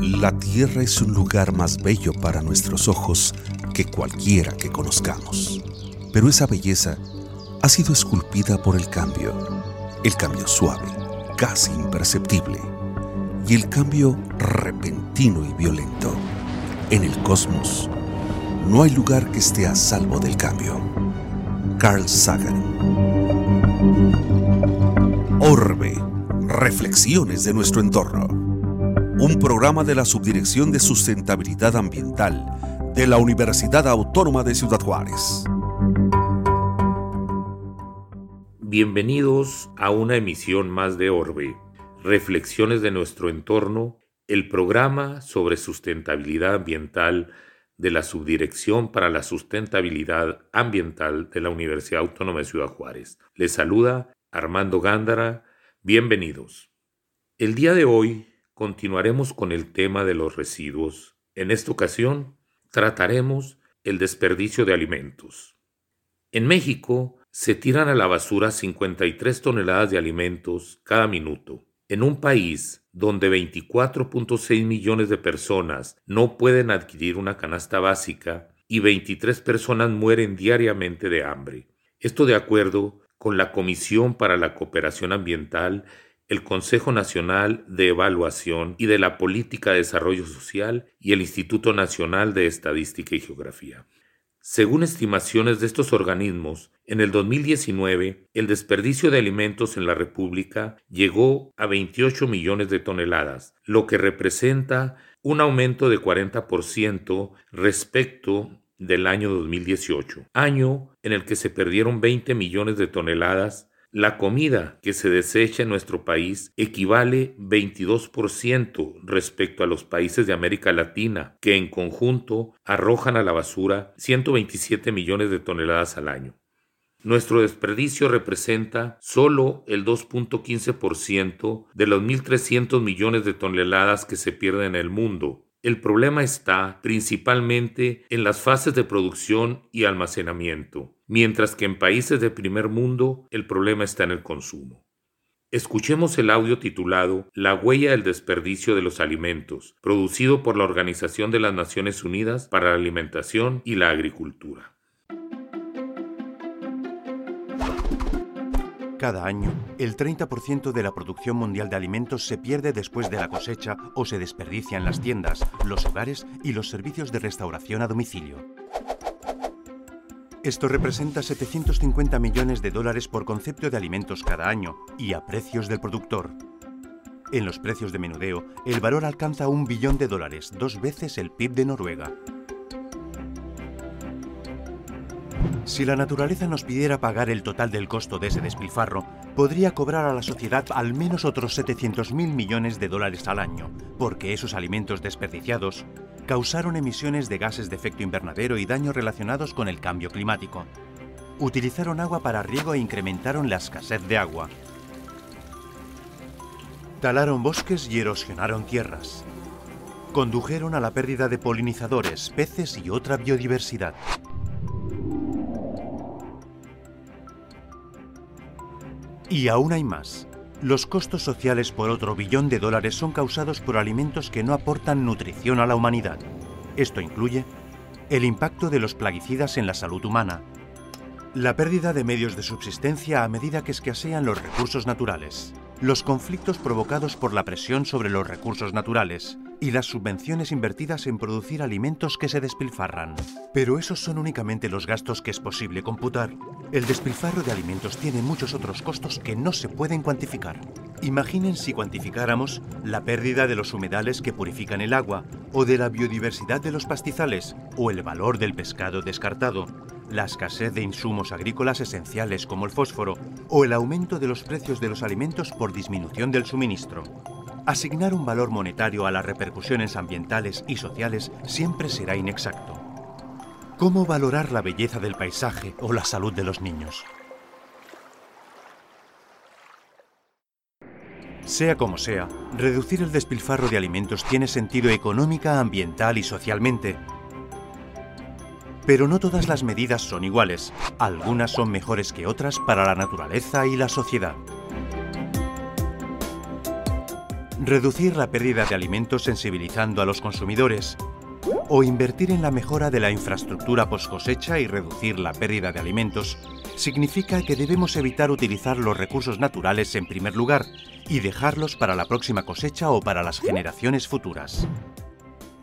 La tierra es un lugar más bello para nuestros ojos que cualquiera que conozcamos. Pero esa belleza ha sido esculpida por el cambio, el cambio suave, casi imperceptible, y el cambio repentino y violento. En el cosmos, no hay lugar que esté a salvo del cambio. Carl Sagan. Reflexiones de nuestro entorno. Un programa de la Subdirección de Sustentabilidad Ambiental de la Universidad Autónoma de Ciudad Juárez. Bienvenidos a una emisión más de Orbe, Reflexiones de nuestro entorno, el programa sobre sustentabilidad ambiental de la Subdirección para la Sustentabilidad Ambiental de la Universidad Autónoma de Ciudad Juárez. Les saluda Armando Gándara. Bienvenidos. El día de hoy continuaremos con el tema de los residuos. En esta ocasión trataremos el desperdicio de alimentos. En México se tiran a la basura 53 toneladas de alimentos cada minuto. En un país donde 24.6 millones de personas no pueden adquirir una canasta básica y 23 personas mueren diariamente de hambre. Esto de acuerdo con la Comisión para la Cooperación Ambiental, el Consejo Nacional de Evaluación y de la Política de Desarrollo Social y el Instituto Nacional de Estadística y Geografía. Según estimaciones de estos organismos, en el 2019 el desperdicio de alimentos en la República llegó a 28 millones de toneladas, lo que representa un aumento de 40% respecto del año 2018, año en el que se perdieron 20 millones de toneladas la comida que se desecha en nuestro país equivale 22% respecto a los países de América Latina, que en conjunto arrojan a la basura 127 millones de toneladas al año. Nuestro desperdicio representa solo el 2.15% de los 1.300 millones de toneladas que se pierden en el mundo. El problema está principalmente en las fases de producción y almacenamiento mientras que en países de primer mundo el problema está en el consumo. Escuchemos el audio titulado La huella del desperdicio de los alimentos, producido por la Organización de las Naciones Unidas para la Alimentación y la Agricultura. Cada año, el 30% de la producción mundial de alimentos se pierde después de la cosecha o se desperdicia en las tiendas, los hogares y los servicios de restauración a domicilio. Esto representa 750 millones de dólares por concepto de alimentos cada año y a precios del productor. En los precios de menudeo, el valor alcanza un billón de dólares, dos veces el PIB de Noruega. Si la naturaleza nos pidiera pagar el total del costo de ese despilfarro, podría cobrar a la sociedad al menos otros 700.000 millones de dólares al año, porque esos alimentos desperdiciados causaron emisiones de gases de efecto invernadero y daños relacionados con el cambio climático. Utilizaron agua para riego e incrementaron la escasez de agua. Talaron bosques y erosionaron tierras. Condujeron a la pérdida de polinizadores, peces y otra biodiversidad. Y aún hay más. Los costos sociales por otro billón de dólares son causados por alimentos que no aportan nutrición a la humanidad. Esto incluye el impacto de los plaguicidas en la salud humana, la pérdida de medios de subsistencia a medida que escasean los recursos naturales, los conflictos provocados por la presión sobre los recursos naturales y las subvenciones invertidas en producir alimentos que se despilfarran. Pero esos son únicamente los gastos que es posible computar. El despilfarro de alimentos tiene muchos otros costos que no se pueden cuantificar. Imaginen si cuantificáramos la pérdida de los humedales que purifican el agua, o de la biodiversidad de los pastizales, o el valor del pescado descartado, la escasez de insumos agrícolas esenciales como el fósforo o el aumento de los precios de los alimentos por disminución del suministro. Asignar un valor monetario a las repercusiones ambientales y sociales siempre será inexacto. ¿Cómo valorar la belleza del paisaje o la salud de los niños? Sea como sea, reducir el despilfarro de alimentos tiene sentido económica, ambiental y socialmente, Pero no todas las medidas son iguales. Algunas son mejores que otras para la naturaleza y la sociedad. Reducir la pérdida de alimentos sensibilizando a los consumidores. O invertir en la mejora de la infraestructura post cosecha y reducir la pérdida de alimentos significa que debemos evitar utilizar los recursos naturales en primer lugar y dejarlos para la próxima cosecha o para las generaciones futuras.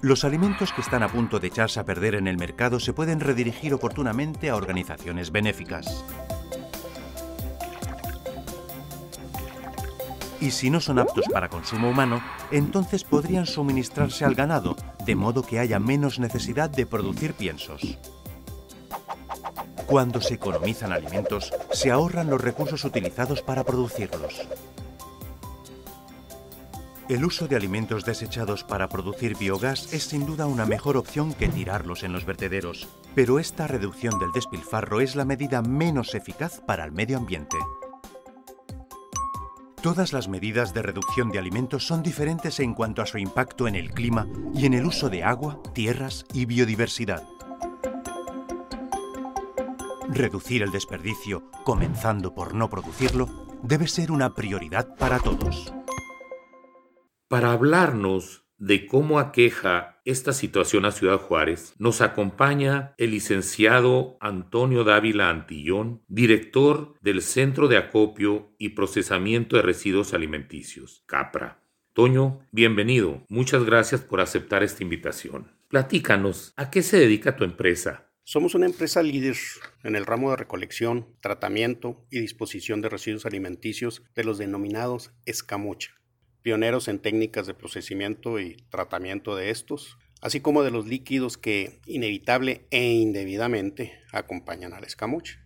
Los alimentos que están a punto de echarse a perder en el mercado se pueden redirigir oportunamente a organizaciones benéficas. Y si no son aptos para consumo humano, entonces podrían suministrarse al ganado, de modo que haya menos necesidad de producir piensos. Cuando se economizan alimentos, se ahorran los recursos utilizados para producirlos. El uso de alimentos desechados para producir biogás es sin duda una mejor opción que tirarlos en los vertederos, pero esta reducción del despilfarro es la medida menos eficaz para el medio ambiente. Todas las medidas de reducción de alimentos son diferentes en cuanto a su impacto en el clima y en el uso de agua, tierras y biodiversidad. Reducir el desperdicio, comenzando por no producirlo, debe ser una prioridad para todos. Para hablarnos de cómo aqueja esta situación a Ciudad Juárez, nos acompaña el licenciado Antonio Dávila Antillón, director del Centro de Acopio y Procesamiento de Residuos Alimenticios, CAPRA. Toño, bienvenido. Muchas gracias por aceptar esta invitación. Platícanos, ¿a qué se dedica tu empresa? Somos una empresa líder en el ramo de recolección, tratamiento y disposición de residuos alimenticios de los denominados escamocha pioneros en técnicas de procesamiento y tratamiento de estos, así como de los líquidos que inevitable e indebidamente acompañan al escamoche.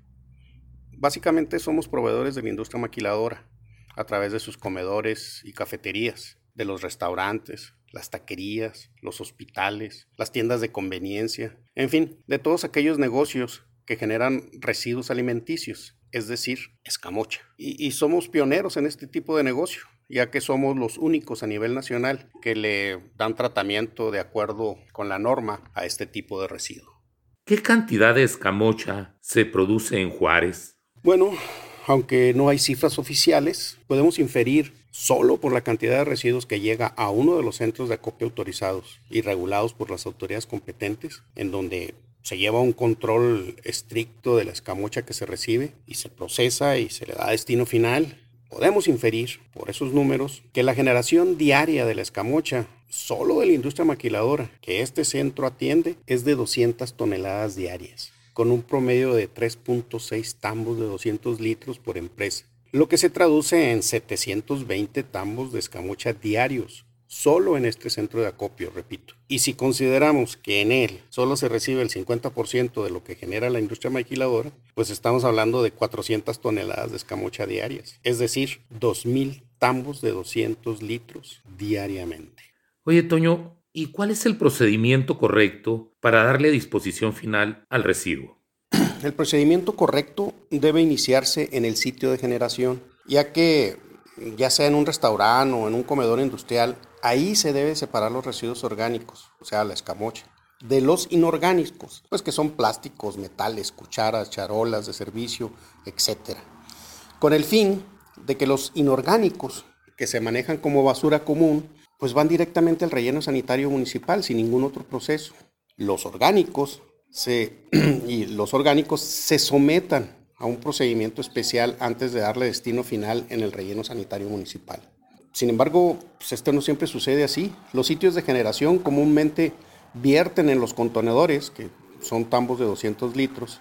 Básicamente somos proveedores de la industria maquiladora a través de sus comedores y cafeterías, de los restaurantes, las taquerías, los hospitales, las tiendas de conveniencia, en fin, de todos aquellos negocios que generan residuos alimenticios, es decir, escamocha. Y, y somos pioneros en este tipo de negocio ya que somos los únicos a nivel nacional que le dan tratamiento de acuerdo con la norma a este tipo de residuo. ¿Qué cantidad de escamocha se produce en Juárez? Bueno, aunque no hay cifras oficiales, podemos inferir solo por la cantidad de residuos que llega a uno de los centros de acopio autorizados y regulados por las autoridades competentes, en donde se lleva un control estricto de la escamocha que se recibe y se procesa y se le da destino final Podemos inferir, por esos números, que la generación diaria de la escamocha, solo de la industria maquiladora que este centro atiende, es de 200 toneladas diarias, con un promedio de 3.6 tambos de 200 litros por empresa, lo que se traduce en 720 tambos de escamocha diarios, solo en este centro de acopio, repito. Y si consideramos que en él solo se recibe el 50% de lo que genera la industria maquiladora, pues estamos hablando de 400 toneladas de escamocha diarias, es decir, 2.000 tambos de 200 litros diariamente. Oye, Toño, ¿y cuál es el procedimiento correcto para darle disposición final al residuo? El procedimiento correcto debe iniciarse en el sitio de generación, ya que ya sea en un restaurante o en un comedor industrial, ahí se debe separar los residuos orgánicos, o sea, la escamocha, de los inorgánicos, pues que son plásticos, metales, cucharas, charolas de servicio, etc. Con el fin de que los inorgánicos, que se manejan como basura común, pues van directamente al relleno sanitario municipal sin ningún otro proceso. Los orgánicos se, y los orgánicos se sometan a un procedimiento especial antes de darle destino final en el relleno sanitario municipal. Sin embargo, pues esto no siempre sucede así. Los sitios de generación comúnmente vierten en los contenedores, que son tambos de 200 litros,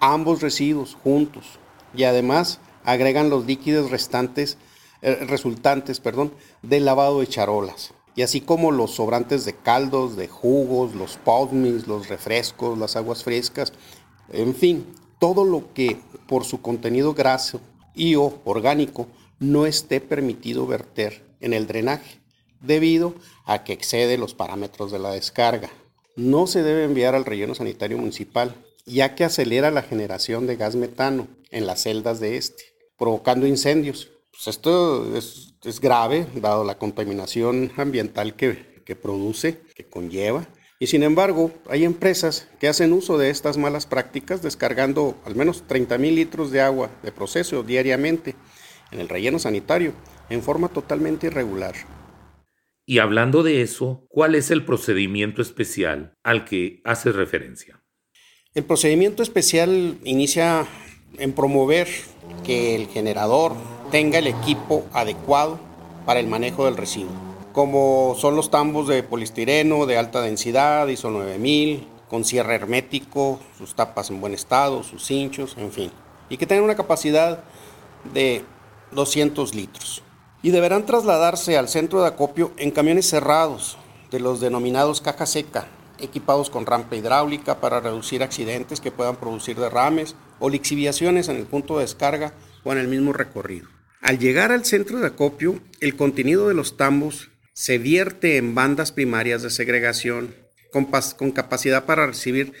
ambos residuos juntos y además agregan los líquidos restantes, eh, resultantes perdón, del lavado de charolas. Y así como los sobrantes de caldos, de jugos, los podmis, los refrescos, las aguas frescas, en fin, todo lo que por su contenido graso y orgánico no esté permitido verter en el drenaje, debido a que excede los parámetros de la descarga. No se debe enviar al relleno sanitario municipal, ya que acelera la generación de gas metano en las celdas de este, provocando incendios. Pues esto es, grave, dado la contaminación ambiental que, que produce, que conlleva, Y sin embargo, hay empresas que hacen uso de estas malas prácticas descargando al menos 30 mil litros de agua de proceso diariamente en el relleno sanitario en forma totalmente irregular. Y hablando de eso, ¿cuál es el procedimiento especial al que hace referencia? El procedimiento especial inicia en promover que el generador tenga el equipo adecuado para el manejo del residuo, como son los tambos de polistireno de alta densidad, ISO 9000, con cierre hermético, sus tapas en buen estado, sus hinchos, en fin, y que tengan una capacidad de 200 litros. Y deberán trasladarse al centro de acopio en camiones cerrados, de los denominados caja seca, equipados con rampa hidráulica para reducir accidentes que puedan producir derrames o lixiviaciones en el punto de descarga o en el mismo recorrido. Al llegar al centro de acopio, el contenido de los tambos se vierte en bandas primarias de segregación con, capacidad para recibir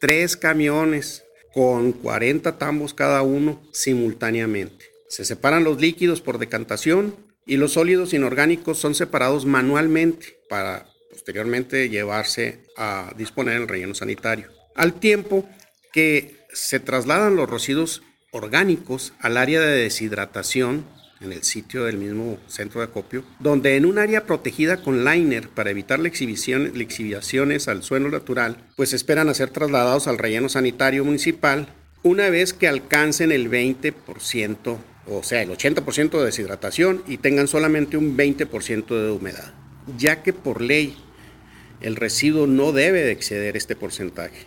tres camiones con 40 tambos cada uno simultáneamente. Se separan los líquidos por decantación y los sólidos inorgánicos son separados manualmente para posteriormente llevarse a disponer en el relleno sanitario. Al tiempo que se trasladan los residuos orgánicos al área de deshidratación en el sitio del mismo centro de acopio, donde en un área protegida con liner para evitar la exhibiciones al suelo natural, pues esperan a ser trasladados al relleno sanitario municipal una vez que alcancen el 20%, o sea, el 80% de deshidratación y tengan solamente un 20% de humedad, ya que por ley el residuo no debe de exceder este porcentaje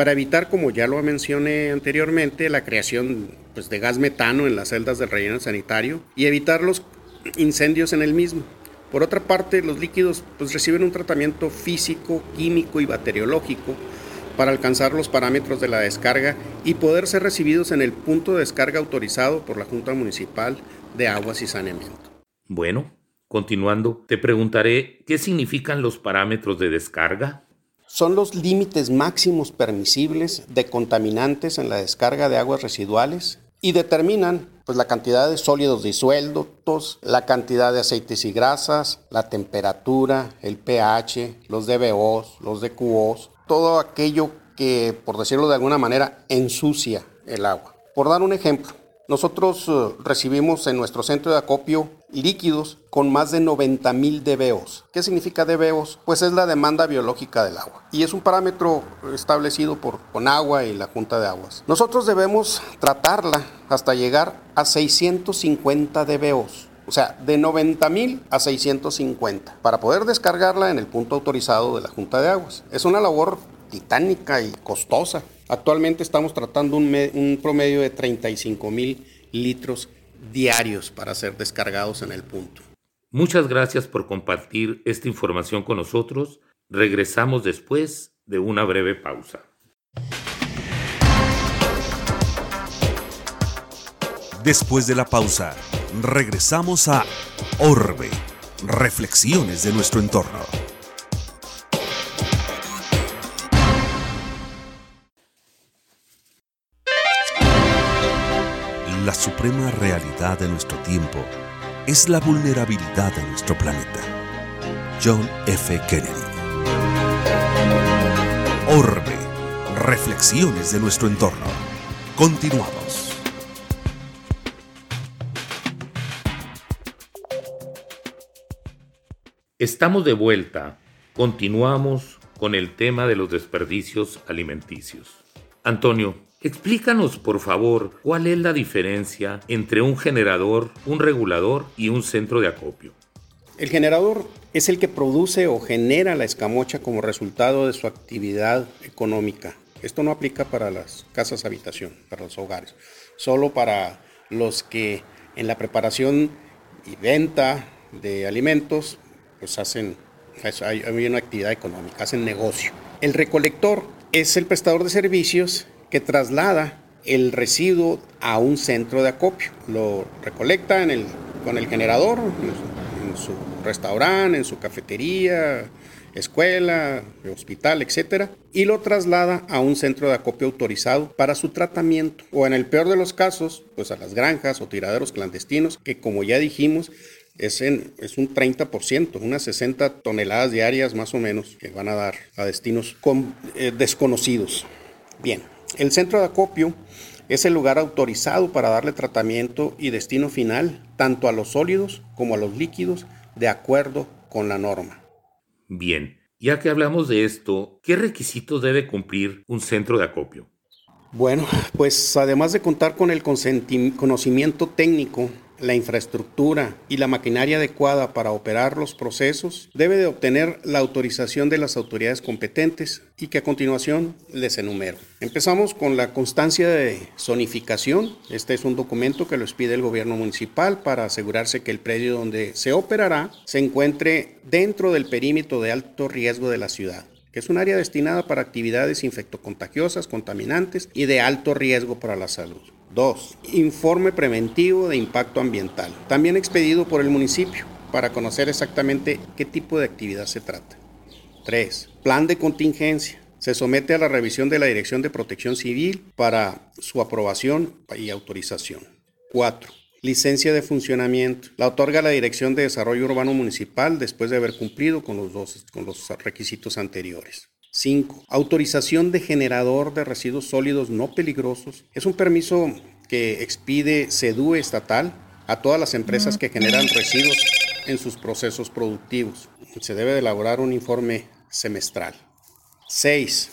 para evitar, como ya lo mencioné anteriormente, la creación pues, de gas metano en las celdas del relleno sanitario y evitar los incendios en el mismo. Por otra parte, los líquidos pues, reciben un tratamiento físico, químico y bacteriológico para alcanzar los parámetros de la descarga y poder ser recibidos en el punto de descarga autorizado por la Junta Municipal de Aguas y Saneamiento. Bueno, continuando, te preguntaré qué significan los parámetros de descarga son los límites máximos permisibles de contaminantes en la descarga de aguas residuales y determinan pues, la cantidad de sólidos disueltos, la cantidad de aceites y grasas, la temperatura, el pH, los DBOs, los DQOs, todo aquello que, por decirlo de alguna manera, ensucia el agua. Por dar un ejemplo, nosotros eh, recibimos en nuestro centro de acopio líquidos con más de 90 mil dBOs. ¿Qué significa dBOs? Pues es la demanda biológica del agua y es un parámetro establecido por agua y la Junta de Aguas. Nosotros debemos tratarla hasta llegar a 650 dBOs. O sea, de 90 mil a 650 para poder descargarla en el punto autorizado de la Junta de Aguas. Es una labor titánica y costosa. Actualmente estamos tratando un, promedio de 35 mil litros diarios para ser descargados en el punto. Muchas gracias por compartir esta información con nosotros. Regresamos después de una breve pausa. Después de la pausa, regresamos a Orbe, reflexiones de nuestro entorno. La suprema realidad de nuestro tiempo es la vulnerabilidad de nuestro planeta. John F. Kennedy. Orbe. Reflexiones de nuestro entorno. Continuamos. Estamos de vuelta. Continuamos con el tema de los desperdicios alimenticios. Antonio, Explícanos, por favor, cuál es la diferencia entre un generador, un regulador y un centro de acopio. El generador es el que produce o genera la escamocha como resultado de su actividad económica. Esto no aplica para las casas habitación, para los hogares, solo para los que en la preparación y venta de alimentos pues hacen hay una actividad económica, hacen negocio. El recolector es el prestador de servicios que traslada el residuo a un centro de acopio. Lo recolecta en el, con el generador, en su restaurante, en su cafetería, escuela, hospital, etc. Y lo traslada a un centro de acopio autorizado para su tratamiento. O en el peor de los casos, pues a las granjas o tiraderos clandestinos, que como ya dijimos, es, en, es un 30%, unas 60 toneladas diarias más o menos que van a dar a destinos eh, desconocidos. Bien, el centro de acopio es el lugar autorizado para darle tratamiento y destino final tanto a los sólidos como a los líquidos de acuerdo con la norma. Bien, ya que hablamos de esto, ¿qué requisitos debe cumplir un centro de acopio? Bueno, pues además de contar con el conocimiento técnico la infraestructura y la maquinaria adecuada para operar los procesos, debe de obtener la autorización de las autoridades competentes y que a continuación les enumero. Empezamos con la constancia de zonificación. Este es un documento que los pide el gobierno municipal para asegurarse que el predio donde se operará se encuentre dentro del perímetro de alto riesgo de la ciudad que es un área destinada para actividades infectocontagiosas, contaminantes y de alto riesgo para la salud. 2. Informe preventivo de impacto ambiental, también expedido por el municipio para conocer exactamente qué tipo de actividad se trata. 3. Plan de contingencia. Se somete a la revisión de la Dirección de Protección Civil para su aprobación y autorización. 4. Licencia de funcionamiento. La otorga la Dirección de Desarrollo Urbano Municipal después de haber cumplido con los, dos, con los requisitos anteriores. 5. Autorización de generador de residuos sólidos no peligrosos. Es un permiso que expide CEDUE estatal a todas las empresas que generan residuos en sus procesos productivos. Se debe de elaborar un informe semestral. 6.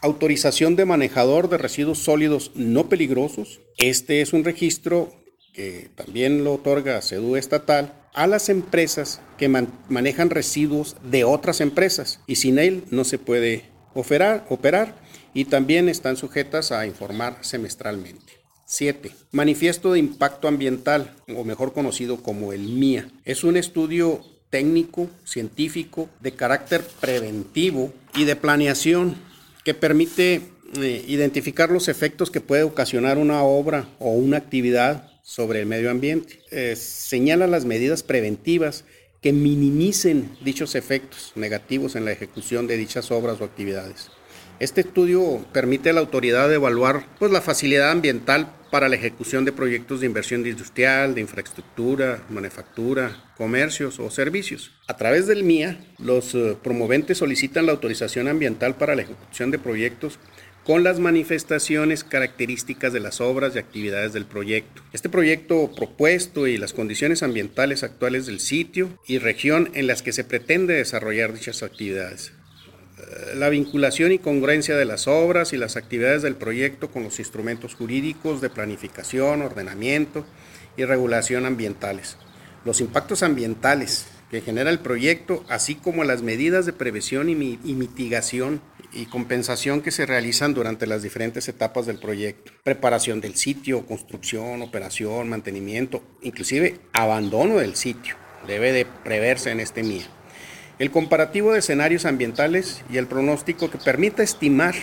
Autorización de manejador de residuos sólidos no peligrosos. Este es un registro que también lo otorga CEDUE estatal a las empresas que manejan residuos de otras empresas y sin él no se puede operar, operar y también están sujetas a informar semestralmente. 7. Manifiesto de Impacto Ambiental, o mejor conocido como el MIA. Es un estudio técnico, científico, de carácter preventivo y de planeación que permite eh, identificar los efectos que puede ocasionar una obra o una actividad sobre el medio ambiente. Eh, señala las medidas preventivas que minimicen dichos efectos negativos en la ejecución de dichas obras o actividades. Este estudio permite a la autoridad evaluar pues, la facilidad ambiental para la ejecución de proyectos de inversión industrial, de infraestructura, manufactura, comercios o servicios. A través del MIA, los eh, promoventes solicitan la autorización ambiental para la ejecución de proyectos con las manifestaciones características de las obras y actividades del proyecto. Este proyecto propuesto y las condiciones ambientales actuales del sitio y región en las que se pretende desarrollar dichas actividades. Eh, la vinculación y congruencia de las obras y las actividades del proyecto con los instrumentos jurídicos de planificación, ordenamiento y regulación ambientales. Los impactos ambientales que genera el proyecto, así como las medidas de prevención y, mitigación y compensación que se realizan durante las diferentes etapas del proyecto. Preparación del sitio, construcción, operación, mantenimiento, inclusive abandono del sitio. Debe de preverse en este MIA. El comparativo de escenarios ambientales y el pronóstico que permita estimar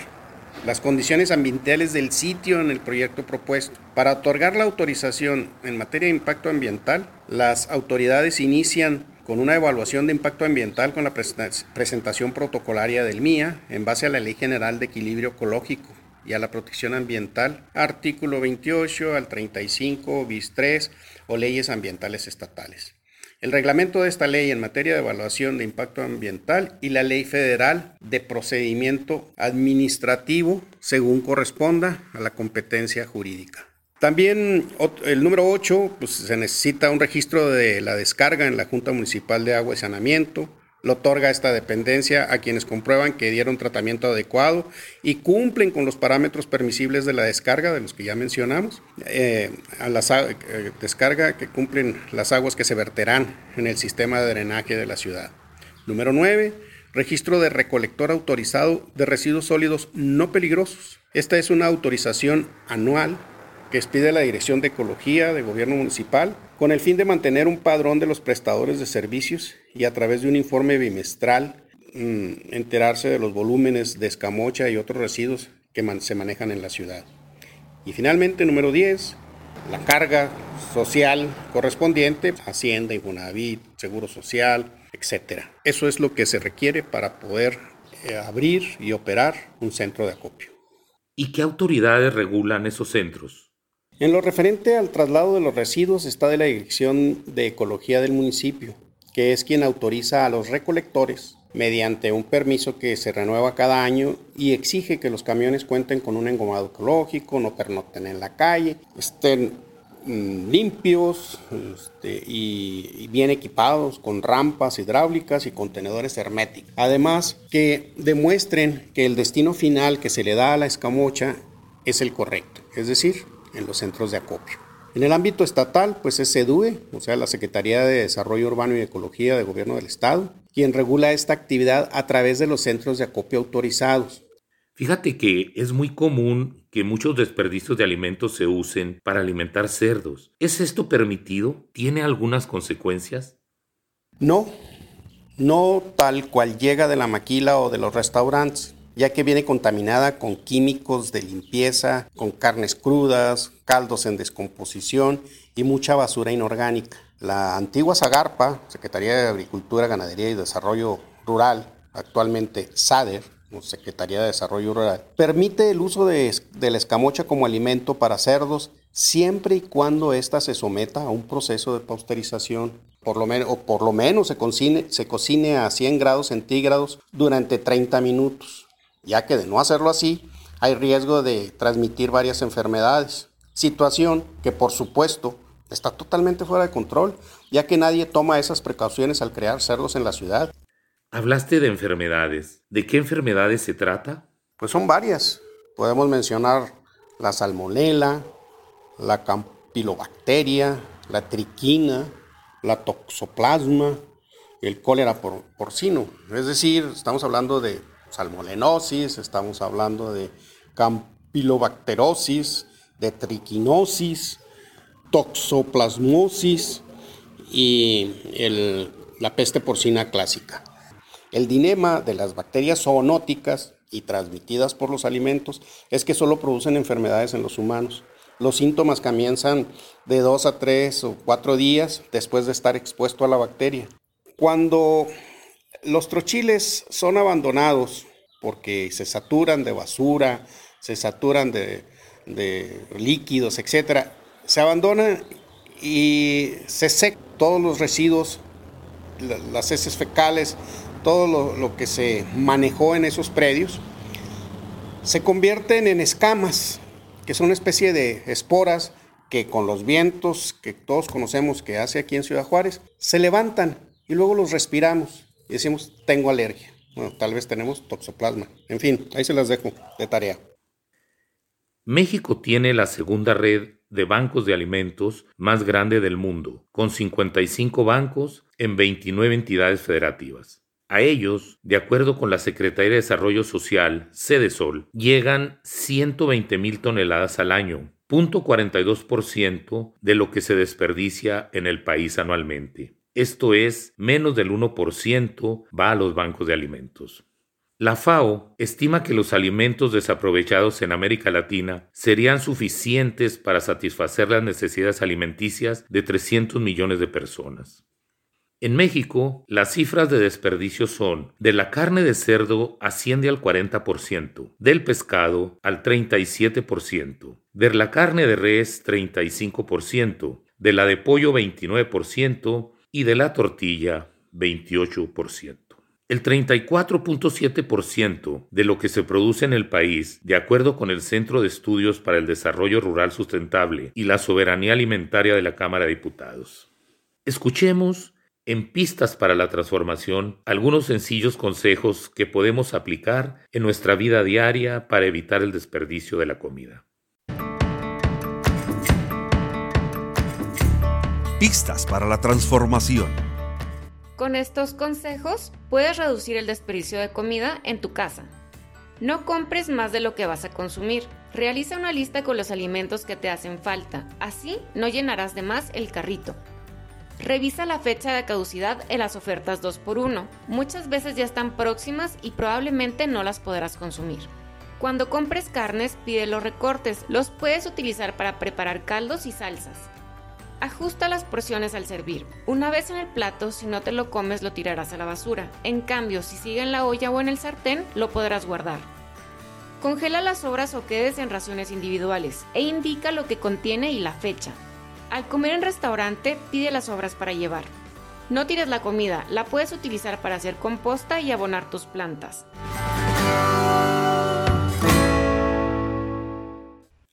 las condiciones ambientales del sitio en el proyecto propuesto. Para otorgar la autorización en materia de impacto ambiental, las autoridades inician con una evaluación de impacto ambiental con la presentación protocolaria del MIA en base a la Ley General de Equilibrio Ecológico y a la protección ambiental, artículo 28 al 35 bis 3 o leyes ambientales estatales. El reglamento de esta ley en materia de evaluación de impacto ambiental y la ley federal de procedimiento administrativo según corresponda a la competencia jurídica. También el número 8, pues se necesita un registro de la descarga en la Junta Municipal de Agua y Saneamiento. Lo otorga esta dependencia a quienes comprueban que dieron tratamiento adecuado y cumplen con los parámetros permisibles de la descarga, de los que ya mencionamos, eh, a la eh, descarga que cumplen las aguas que se verterán en el sistema de drenaje de la ciudad. Número 9, registro de recolector autorizado de residuos sólidos no peligrosos. Esta es una autorización anual que expide la Dirección de Ecología de Gobierno Municipal con el fin de mantener un padrón de los prestadores de servicios y a través de un informe bimestral mm, enterarse de los volúmenes de escamocha y otros residuos que se manejan en la ciudad. Y finalmente, número 10, la carga social correspondiente, Hacienda, Infonavit, Seguro Social, etc. Eso es lo que se requiere para poder eh, abrir y operar un centro de acopio. ¿Y qué autoridades regulan esos centros? En lo referente al traslado de los residuos está de la Dirección de Ecología del municipio, que es quien autoriza a los recolectores mediante un permiso que se renueva cada año y exige que los camiones cuenten con un engomado ecológico, no pernoten en la calle, estén mm, limpios este, y, bien equipados con rampas hidráulicas y contenedores herméticos. Además, que demuestren que el destino final que se le da a la escamocha es el correcto, es decir, en los centros de acopio. En el ámbito estatal, pues es SEDUE, o sea, la Secretaría de Desarrollo Urbano y Ecología del Gobierno del Estado, quien regula esta actividad a través de los centros de acopio autorizados. Fíjate que es muy común que muchos desperdicios de alimentos se usen para alimentar cerdos. ¿Es esto permitido? ¿Tiene algunas consecuencias? No, no tal cual llega de la maquila o de los restaurantes ya que viene contaminada con químicos de limpieza, con carnes crudas, caldos en descomposición y mucha basura inorgánica. La antigua Zagarpa, Secretaría de Agricultura, Ganadería y Desarrollo Rural, actualmente SADER, Secretaría de Desarrollo Rural, permite el uso de, la escamocha como alimento para cerdos siempre y cuando ésta se someta a un proceso de pasteurización por lo menos, o por lo menos se cocine, se cocine a 100 grados centígrados durante 30 minutos ya que de no hacerlo así hay riesgo de transmitir varias enfermedades, situación que por supuesto está totalmente fuera de control, ya que nadie toma esas precauciones al crear cerdos en la ciudad. Hablaste de enfermedades. ¿De qué enfermedades se trata? Pues son varias. Podemos mencionar la salmonela, la campilobacteria, la triquina, la toxoplasma, el cólera porcino. Es decir, estamos hablando de salmonenosis, estamos hablando de campylobacterosis, de triquinosis, toxoplasmosis y la peste porcina clásica. El dilema de las bacterias zoonóticas y transmitidas por los alimentos es que solo producen enfermedades en los humanos. Los síntomas comienzan de dos a tres o cuatro días después de estar expuesto a la bacteria. Cuando los trochiles son abandonados porque se saturan de basura, se saturan de, líquidos, etc. Se abandonan y se secan todos los residuos, las heces fecales, todo lo, lo, que se manejó en esos predios, se convierten en escamas, que son una especie de esporas que con los vientos que todos conocemos que hace aquí en Ciudad Juárez, se levantan y luego los respiramos decimos, tengo alergia. Bueno, tal vez tenemos toxoplasma. En fin, ahí se las dejo de tarea. México tiene la segunda red de bancos de alimentos más grande del mundo, con 55 bancos en 29 entidades federativas. A ellos, de acuerdo con la Secretaría de Desarrollo Social, Sol, llegan 120 mil toneladas al año, 0.42% de lo que se desperdicia en el país anualmente. Esto es, menos del 1% va a los bancos de alimentos. La FAO estima que los alimentos desaprovechados en América Latina serían suficientes para satisfacer las necesidades alimenticias de 300 millones de personas. En México, las cifras de desperdicio son de la carne de cerdo asciende al 40%, del pescado al 37%, de la carne de res 35%, de la de pollo 29%, y de la tortilla 28%. El 34.7% de lo que se produce en el país, de acuerdo con el Centro de Estudios para el Desarrollo Rural Sustentable y la Soberanía Alimentaria de la Cámara de Diputados. Escuchemos en Pistas para la Transformación algunos sencillos consejos que podemos aplicar en nuestra vida diaria para evitar el desperdicio de la comida. Pistas para la transformación. Con estos consejos puedes reducir el desperdicio de comida en tu casa. No compres más de lo que vas a consumir. Realiza una lista con los alimentos que te hacen falta. Así no llenarás de más el carrito. Revisa la fecha de caducidad en las ofertas 2x1. Muchas veces ya están próximas y probablemente no las podrás consumir. Cuando compres carnes, pide los recortes. Los puedes utilizar para preparar caldos y salsas. Ajusta las porciones al servir. Una vez en el plato, si no te lo comes lo tirarás a la basura. En cambio, si sigue en la olla o en el sartén, lo podrás guardar. Congela las sobras o quedes en raciones individuales e indica lo que contiene y la fecha. Al comer en restaurante, pide las sobras para llevar. No tires la comida, la puedes utilizar para hacer composta y abonar tus plantas.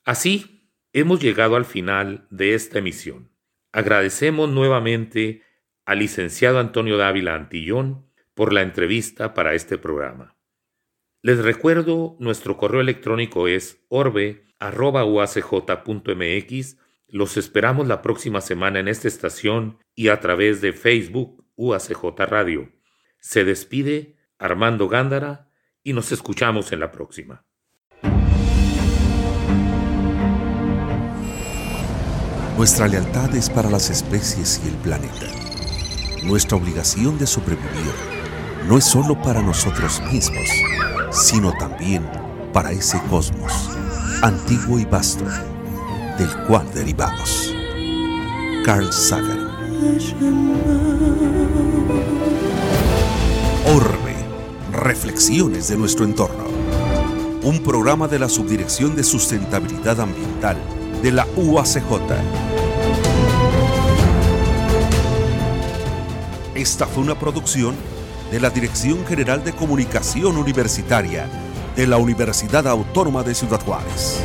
Así, hemos llegado al final de esta emisión. Agradecemos nuevamente al licenciado Antonio Dávila Antillón por la entrevista para este programa. Les recuerdo, nuestro correo electrónico es orbe.uacj.mx. Los esperamos la próxima semana en esta estación y a través de Facebook UACJ Radio. Se despide Armando Gándara y nos escuchamos en la próxima. Nuestra lealtad es para las especies y el planeta. Nuestra obligación de sobrevivir no es solo para nosotros mismos, sino también para ese cosmos, antiguo y vasto, del cual derivamos. Carl Sagan. Orbe, reflexiones de nuestro entorno. Un programa de la Subdirección de Sustentabilidad Ambiental de la UACJ. Esta fue una producción de la Dirección General de Comunicación Universitaria de la Universidad Autónoma de Ciudad Juárez.